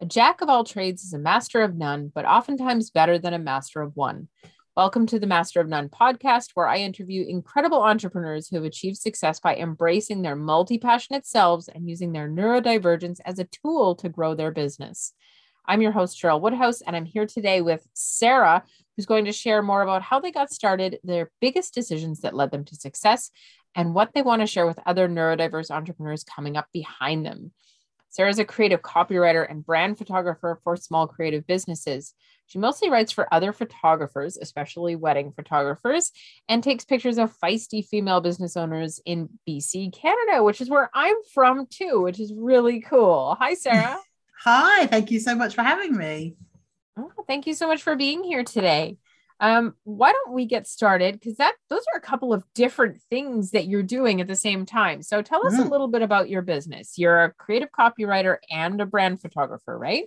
A jack of all trades is a master of none, but oftentimes better than a master of one. Welcome to the Master of None podcast, where I interview incredible entrepreneurs who have achieved success by embracing their multi passionate selves and using their neurodivergence as a tool to grow their business. I'm your host, Cheryl Woodhouse, and I'm here today with Sarah, who's going to share more about how they got started, their biggest decisions that led them to success, and what they want to share with other neurodiverse entrepreneurs coming up behind them. Sarah is a creative copywriter and brand photographer for small creative businesses. She mostly writes for other photographers, especially wedding photographers, and takes pictures of feisty female business owners in BC, Canada, which is where I'm from too, which is really cool. Hi, Sarah. Hi, thank you so much for having me. Oh, thank you so much for being here today. Um, why don't we get started? Because that those are a couple of different things that you're doing at the same time. So tell us mm. a little bit about your business. You're a creative copywriter and a brand photographer, right?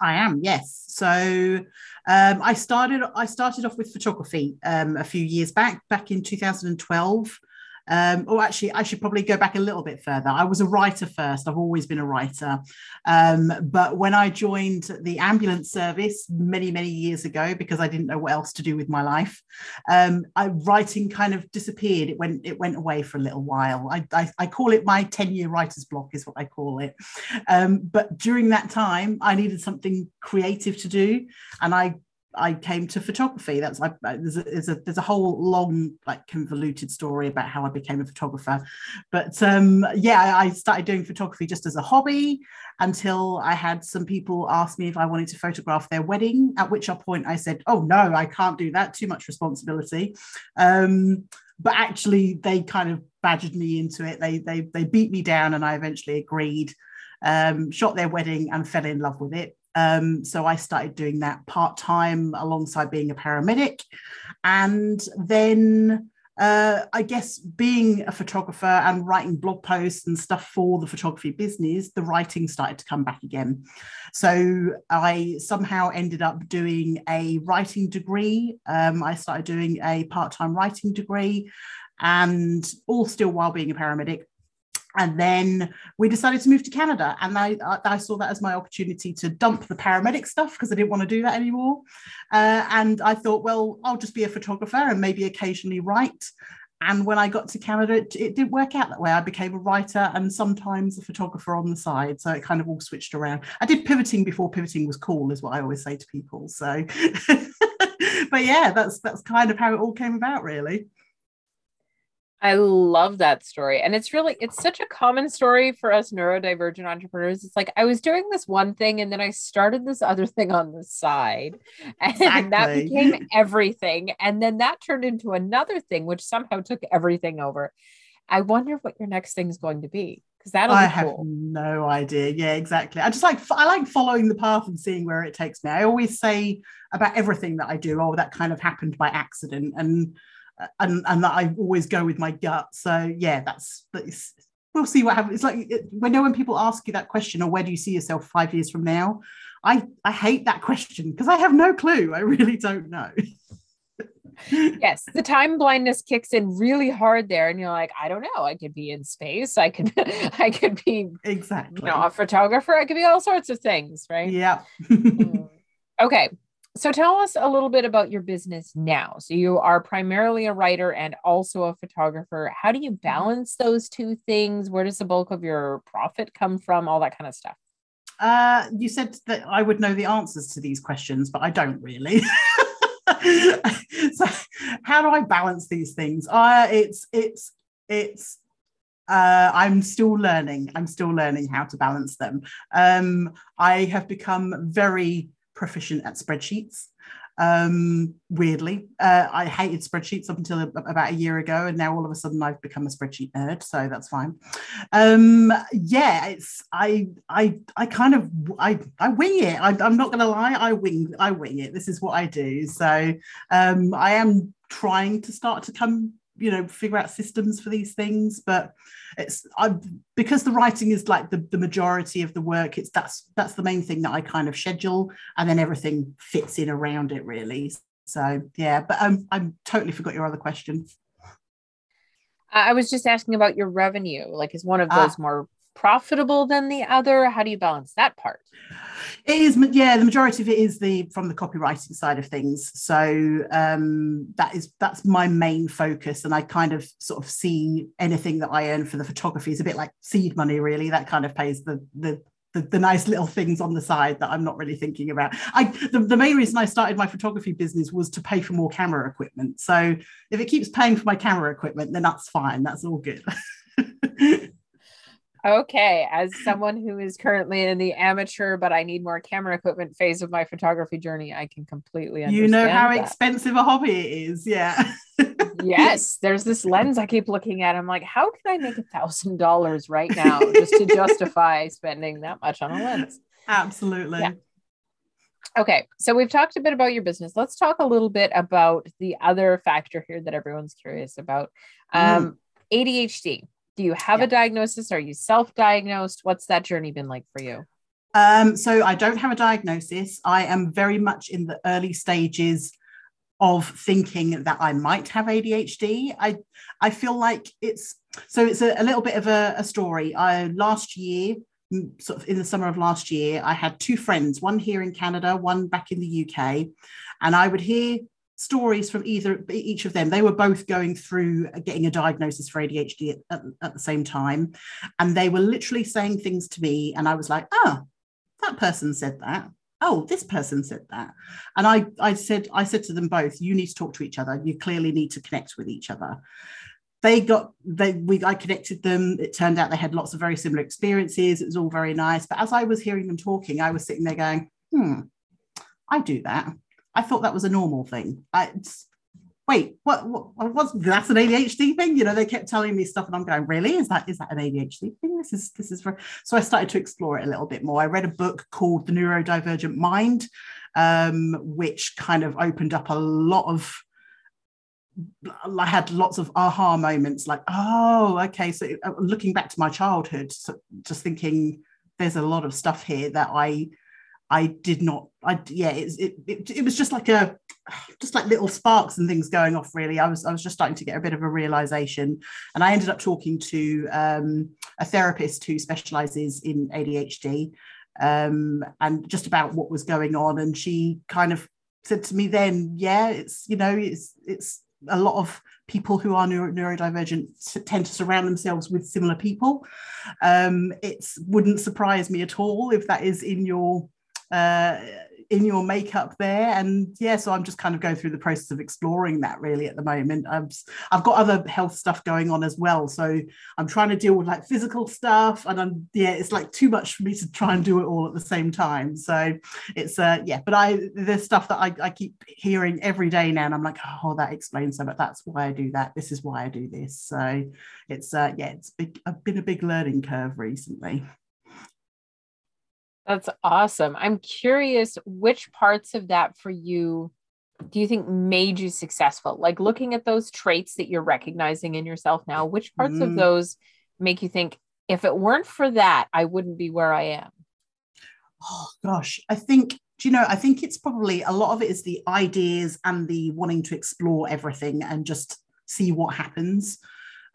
I am, yes. So um, I started I started off with photography um, a few years back, back in 2012. Um, or actually, I should probably go back a little bit further. I was a writer first. I've always been a writer. Um, but when I joined the ambulance service many, many years ago, because I didn't know what else to do with my life, um, I, writing kind of disappeared. It went, it went away for a little while. I, I, I call it my 10 year writer's block, is what I call it. Um, but during that time, I needed something creative to do. And I I came to photography. That's like there's, a, there's a there's a whole long like convoluted story about how I became a photographer, but um, yeah, I started doing photography just as a hobby until I had some people ask me if I wanted to photograph their wedding. At which point I said, "Oh no, I can't do that. Too much responsibility." Um, but actually, they kind of badgered me into it. They they they beat me down, and I eventually agreed. Um, shot their wedding and fell in love with it um, so I started doing that part time alongside being a paramedic. And then uh, I guess being a photographer and writing blog posts and stuff for the photography business, the writing started to come back again. So I somehow ended up doing a writing degree. Um, I started doing a part time writing degree and all still while being a paramedic and then we decided to move to Canada, and I, I saw that as my opportunity to dump the paramedic stuff because I didn't want to do that anymore. Uh, and I thought, well, I'll just be a photographer and maybe occasionally write. And when I got to Canada, it, it didn't work out that way. I became a writer and sometimes a photographer on the side. So it kind of all switched around. I did pivoting before pivoting was cool, is what I always say to people. So, but yeah, that's that's kind of how it all came about, really. I love that story. And it's really, it's such a common story for us neurodivergent entrepreneurs. It's like I was doing this one thing and then I started this other thing on the side. And exactly. that became everything. And then that turned into another thing, which somehow took everything over. I wonder what your next thing is going to be. Because that'll be- I have no idea. Yeah, exactly. I just like I like following the path and seeing where it takes me. I always say about everything that I do, oh, that kind of happened by accident. And and and that I always go with my gut. So yeah, that's that's we'll see what happens. It's like it, when know when people ask you that question, or where do you see yourself five years from now? I I hate that question because I have no clue. I really don't know. yes, the time blindness kicks in really hard there, and you're like, I don't know. I could be in space. I could, I could be exactly, you know, a photographer. I could be all sorts of things, right? Yeah. mm. Okay, so tell us a little bit about your business now. So you are primarily a writer and also a photographer. How do you mm-hmm. balance those two things? Where does the bulk of your profit come from? All that kind of stuff. Uh, you said that I would know the answers to these questions, but I don't really. so how do I balance these things? Uh, it's it's it's uh, I'm still learning. I'm still learning how to balance them. Um, I have become very proficient at spreadsheets. Um, weirdly, uh, I hated spreadsheets up until a, about a year ago, and now all of a sudden I've become a spreadsheet nerd, so that's fine. Um, yeah, it's I I I kind of I I wing it. I, am not going to lie, I wing I wing it. This is what I do. So um, I am trying to start to come you know figure out systems for these things but it's I because the writing is like the, the majority of the work it's that's that's the main thing that I kind of schedule and then everything fits in around it really so yeah but um, I totally forgot your other question I was just asking about your revenue like is one of those ah. more profitable than the other? How do you balance that part? It is, yeah. The majority of it is the from the copywriting side of things. So um, that is that's my main focus, and I kind of sort of see anything that I earn for the photography is a bit like seed money, really. That kind of pays the the the, the, nice little things on the side that I'm not really thinking about. I the, the main reason I started my photography business was to pay for more camera equipment. So if it keeps paying for my camera equipment, then that's fine. That's all good. Okay, as someone who is currently in the amateur, but I need more camera equipment phase of my photography journey, I can completely understand. You know how that. expensive a hobby it is, yeah. yes, there's this lens I keep looking at. I'm like, how can I make a thousand dollars right now just to justify spending that much on a lens? Absolutely. Yeah. Okay, so we've talked a bit about your business. Let's talk a little bit about the other factor here that everyone's curious about um, mm. ADHD. Do you have yeah. a diagnosis? Are you self diagnosed? What's that journey been like for you? Um, so I don't have a diagnosis. I am very much in the early stages of thinking that I might have ADHD. I I feel like it's so it's a, a little bit of a, a story. I last year, sort of in the summer of last year, I had two friends, one here in Canada, one back in the UK, and I would hear stories from either each of them. They were both going through getting a diagnosis for adhd at, at, at, the same time. And they were literally saying things to me and i was like oh that person said that. Oh this person said that. And i i said i said to them both you need to talk to each other. You clearly need to connect with each other. They got they we i connected them. It turned out they had lots of very similar experiences. It was all very nice. But as i was hearing them talking i was sitting there going hmm i do that I thought that was a normal thing. I, wait, what, what, that's an ADHD thing? You know, they kept telling me stuff, and I'm going, really? Is that is that an ADHD thing? This is this is for so I started to explore it a little bit more. I read a book called The Neurodivergent Mind, um, which kind of opened up a lot of I had lots of aha moments like, oh, okay. So uh, looking back to my childhood, so just thinking there's a lot of stuff here that I I did not. I yeah, it, it, it, it was just like a just like little sparks and things going off. Really, I was I was just starting to get a bit of a realization, and I ended up talking to um, a therapist who specializes in ADHD, um, and just about what was going on. And she kind of said to me then, yeah, it's you know, it's it's a lot of people who are neuro- neurodivergent tend to surround themselves with similar people. Um, it wouldn't surprise me at all if that is in your uh, in your makeup there. And yeah so i'm just kind of going through the process of exploring that really at the moment. I've i've got other health stuff going on as well. So i'm trying to deal with like physical stuff and i'm yeah it's like too much for me to try and do it all at the same time. So it's uh yeah but i there's stuff that i, I keep hearing every day now and i'm like oh that explains so but that's why i do that. This is why i do this. So it's uh yeah it's big, I've been a big learning curve recently that's awesome. I'm curious which parts of that for you do you think made you successful? Like looking at those traits that you're recognizing in yourself now, which parts mm. of those make you think if it weren't for that, I wouldn't be where I am? Oh gosh, I think do you know, I think it's probably a lot of it is the ideas and the wanting to explore everything and just see what happens.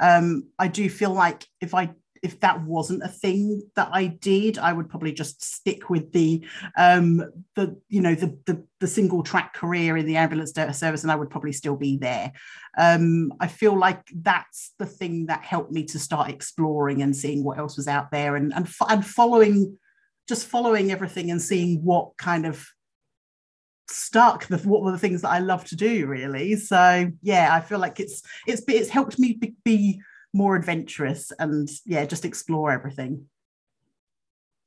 Um, I do feel like if I if that wasn't a thing that I did, I would probably just stick with the um, the you know the, the, the single track career in the ambulance service, and I would probably still be there. Um, I feel like that's the thing that helped me to start exploring and seeing what else was out there, and and, and following just following everything and seeing what kind of stuck the what were the things that I love to do really. So yeah, I feel like it's it's it's helped me be, be more adventurous and yeah, just explore everything.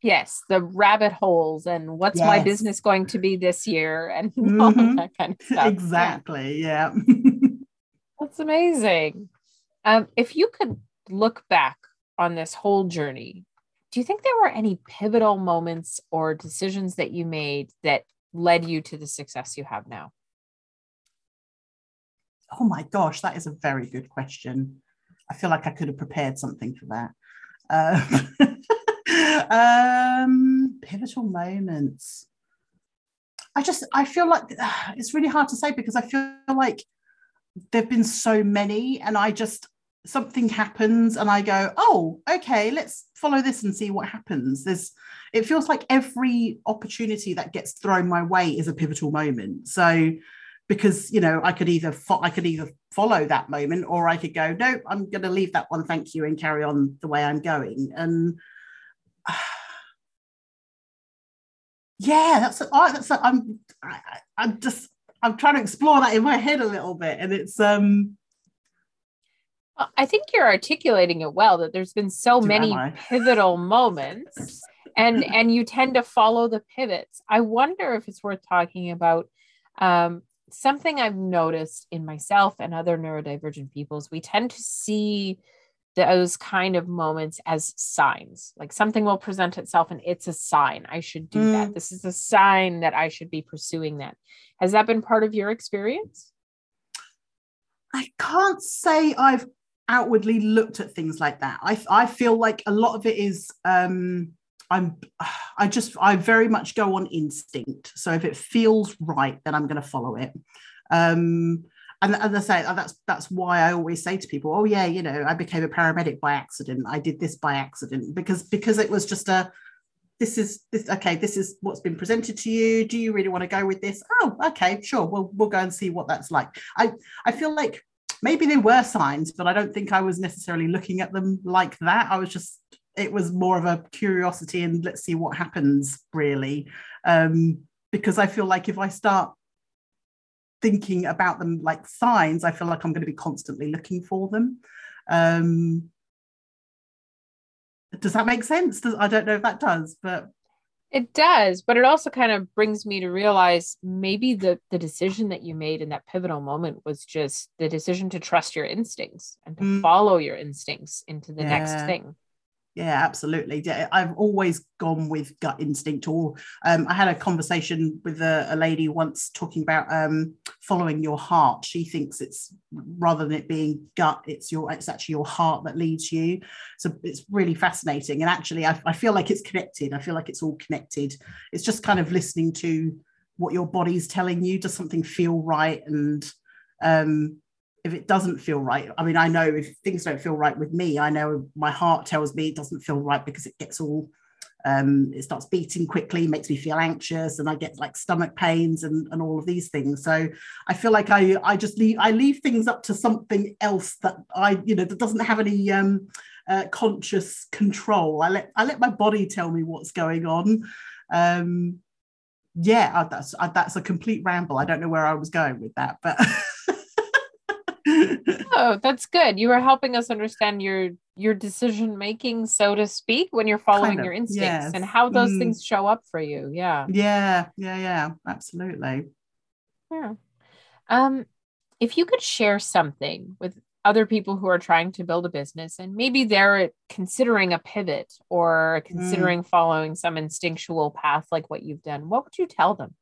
Yes, the rabbit holes and what's yes. my business going to be this year and mm-hmm. all that kind of stuff. Exactly. Yeah. That's amazing. Um, if you could look back on this whole journey, do you think there were any pivotal moments or decisions that you made that led you to the success you have now? Oh my gosh, that is a very good question. I feel like I could have prepared something for that. Uh, um, pivotal moments. I just I feel like uh, it's really hard to say because I feel like there've been so many, and I just something happens and I go, oh, okay, let's follow this and see what happens. There's it feels like every opportunity that gets thrown my way is a pivotal moment. So because you know I could either fo- I could either follow that moment or I could go, no, I'm going to leave that one, thank you, and carry on the way I'm going. And uh, yeah, that's oh, that's I'm I, I'm just I'm trying to explore that in my head a little bit, and it's um I think you're articulating it well that there's been so many pivotal moments and and you tend to follow the pivots. I wonder if it's worth talking about um, something I've noticed in myself and other neurodivergent peoples. We tend to see those kind of moments as signs like something will present itself and it's a sign i should do mm. that this is a sign that i should be pursuing that has that been part of your experience i can't say i've outwardly looked at things like that. I, I feel like a lot of it is um, I'm I just I very much go on instinct. So if it feels right, then I'm going to follow it. Um, and as I say, that's that's why I always say to people, "Oh yeah, you know, I became a paramedic by accident. I did this by accident because because it was just a this is this okay this is what's been presented to you do you really want to go with this oh okay sure we'll we'll go and see what that's like i i feel like maybe there were signs, but I don't think I was necessarily looking at them like that. I was just, it was more of a curiosity and let's see what happens, really. Um, because I feel like if I start thinking about them like signs, I feel like I'm going to be constantly looking for them. Um, does that make sense? Does, I don't know if that does, but it does, but it also kind of brings me to realize maybe the the decision that you made in that pivotal moment was just the decision to trust your instincts and to mm. follow your instincts into the yeah. next thing yeah absolutely. I've always gone with gut instinct or um, i had a conversation with a, a lady once talking about um, following your heart. She thinks it's rather than it being gut it's your it's actually your heart that leads you. So it's really fascinating. And actually I, I feel like it's connected. I feel like it's all connected. It's just kind of listening to what your body's telling you. Does something feel right? And um, if it doesn't feel right i mean i know if things don't feel right with me i know my heart tells me it doesn't feel right because it gets all um, it starts beating quickly makes me feel anxious and i get like stomach pains and, and all of these things. So i feel like i i just leave i leave things up to something else that i you know that doesn't have any um, uh, conscious control. I let i let my body tell me what's going on. Um, yeah that's that's a complete ramble. I don't know where i was going with that but oh, that's good. You were helping us understand your your decision making, so to speak, when you're following kind of, your instincts yes. and how those mm. things show up for you. Yeah. Yeah, yeah, yeah, absolutely. Yeah. Um, if you could share something with other people who are trying to build a business and maybe they're considering a pivot or mm. considering mm. following some instinctual path like what you've done, what would you tell them?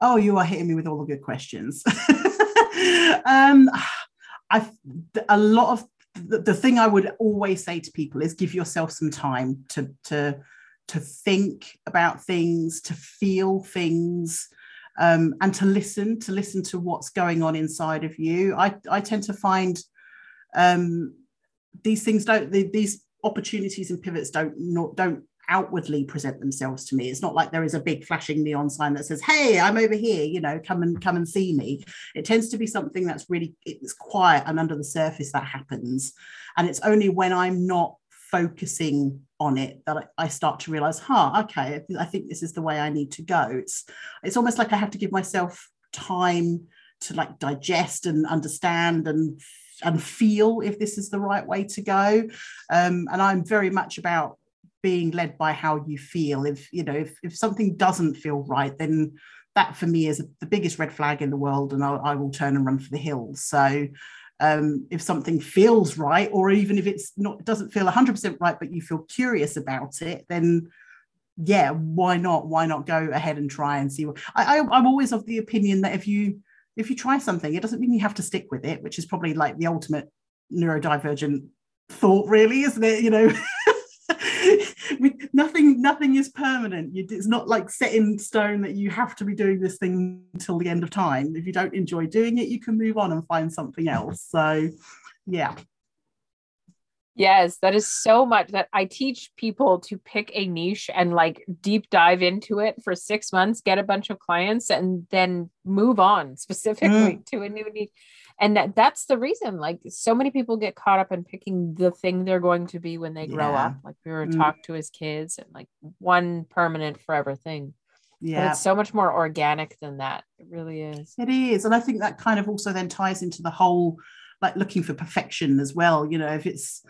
Oh, you are hitting me with all the good questions. um, I a lot of the, the thing I would always say to people is give yourself some time to to to think about things, to feel things, um, and to listen, to listen to what's going on inside of you. I, I tend to find um, these things don't, these opportunities and pivots don't not, don't outwardly present themselves to me it's not like there is a big flashing neon sign that says hey i'm over here you know come and come and see me it tends to be something that's really it's quiet and under the surface that happens and it's only when i'm not focusing on it that I start to realize, huh, okay, I think this is the way I need to go. It's it's almost like I have to give myself time to like digest and understand and and feel if this is the right way to go. Um, and I'm very much about being led by how you feel. If you know if, if something doesn't feel right then that for me is the biggest red flag in the world and I, I will turn and run for the hills. So um, if something feels right or even if it's not doesn't feel 100% right but you feel curious about it then yeah why not? Why not go ahead and try and see what I, I i'm always of the opinion that if you if you try something it doesn't mean you have to stick with it which is probably like the ultimate neurodivergent thought really isn't it? You know nothing nothing is permanent it's not like set in stone that you have to be doing this thing until the end of time if you don't enjoy doing it you can move on and find something else so Yeah. Yes, that is so much that I teach people to pick a niche and like deep dive into it for six months, get a bunch of clients, and then move on specifically mm. to a new niche. And that, that's the reason, like, so many people get caught up in picking the thing they're going to be when they grow yeah. up. Like, we were mm. talked to as kids and like one permanent forever thing. Yeah. But it's so much more organic than that. It really is. It is. And I think that kind of also then ties into the whole like looking for perfection as well. You know, if it's,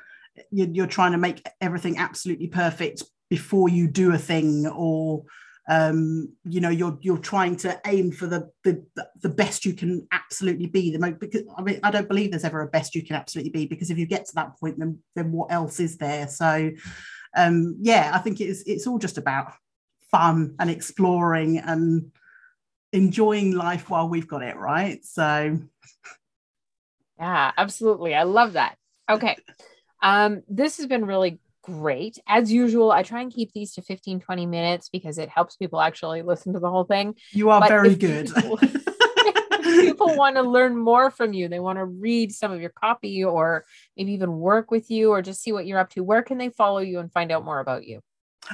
you're, you're trying to make everything absolutely perfect before you do a thing or um you know you're you're trying to aim for the the the best you can absolutely be the most because i mean i don't believe there's ever a best you can absolutely be because if you get to that point then then what else is there? So um yeah i think it's it's all just about fun and exploring and enjoying life while we've got it right? So. Yeah absolutely. I love that. Okay. Um, this has been really great. As usual, I try and keep these to 15, 20 minutes because it helps people actually listen to the whole thing. You are but very good. People, people want to learn more from you, they want to read some of your copy or maybe even work with you or just see what you're up to, where can they follow you and find out more about you?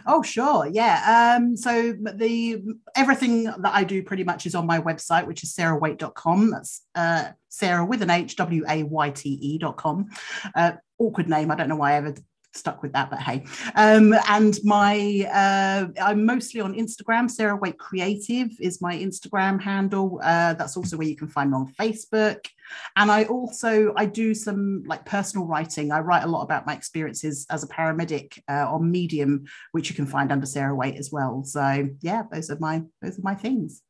Oh, sure. Yeah. Um, so the everything that I do pretty much is on my website, which is sarahwayte.com. That's uh, Sarah with an H, W A Y T E.com. Uh, awkward name. I don't know why I ever stuck with that, but hey. Um, and my uh, I'm mostly on Instagram. Sarah Wayte Creative is my Instagram handle. Uh, that's also where you can find me on Facebook. And I also I do some like personal writing. I write a lot about my experiences as a paramedic uh, on Medium, which you can find under Sarah Wayte as well. So yeah, those are my those are my things.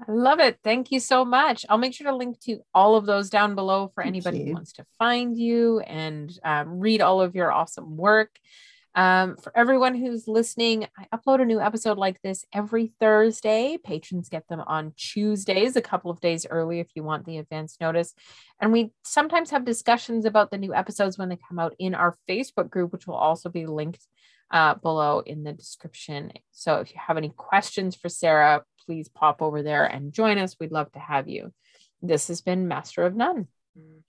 I love it. Thank you so much. I'll make sure to link to all of those down below for Thank anybody you. who wants to find you and um, read all of your awesome work. Um, for everyone who's listening, I upload a new episode like this every Thursday. Patrons get them on Tuesdays, a couple of days early if you want the advance notice. And we sometimes have discussions about the new episodes when they come out in our Facebook group, which will also be linked uh, below in the description. So if you have any questions for Sarah, please pop over there and join us. We'd love to have you. This has been Master of None. Mm.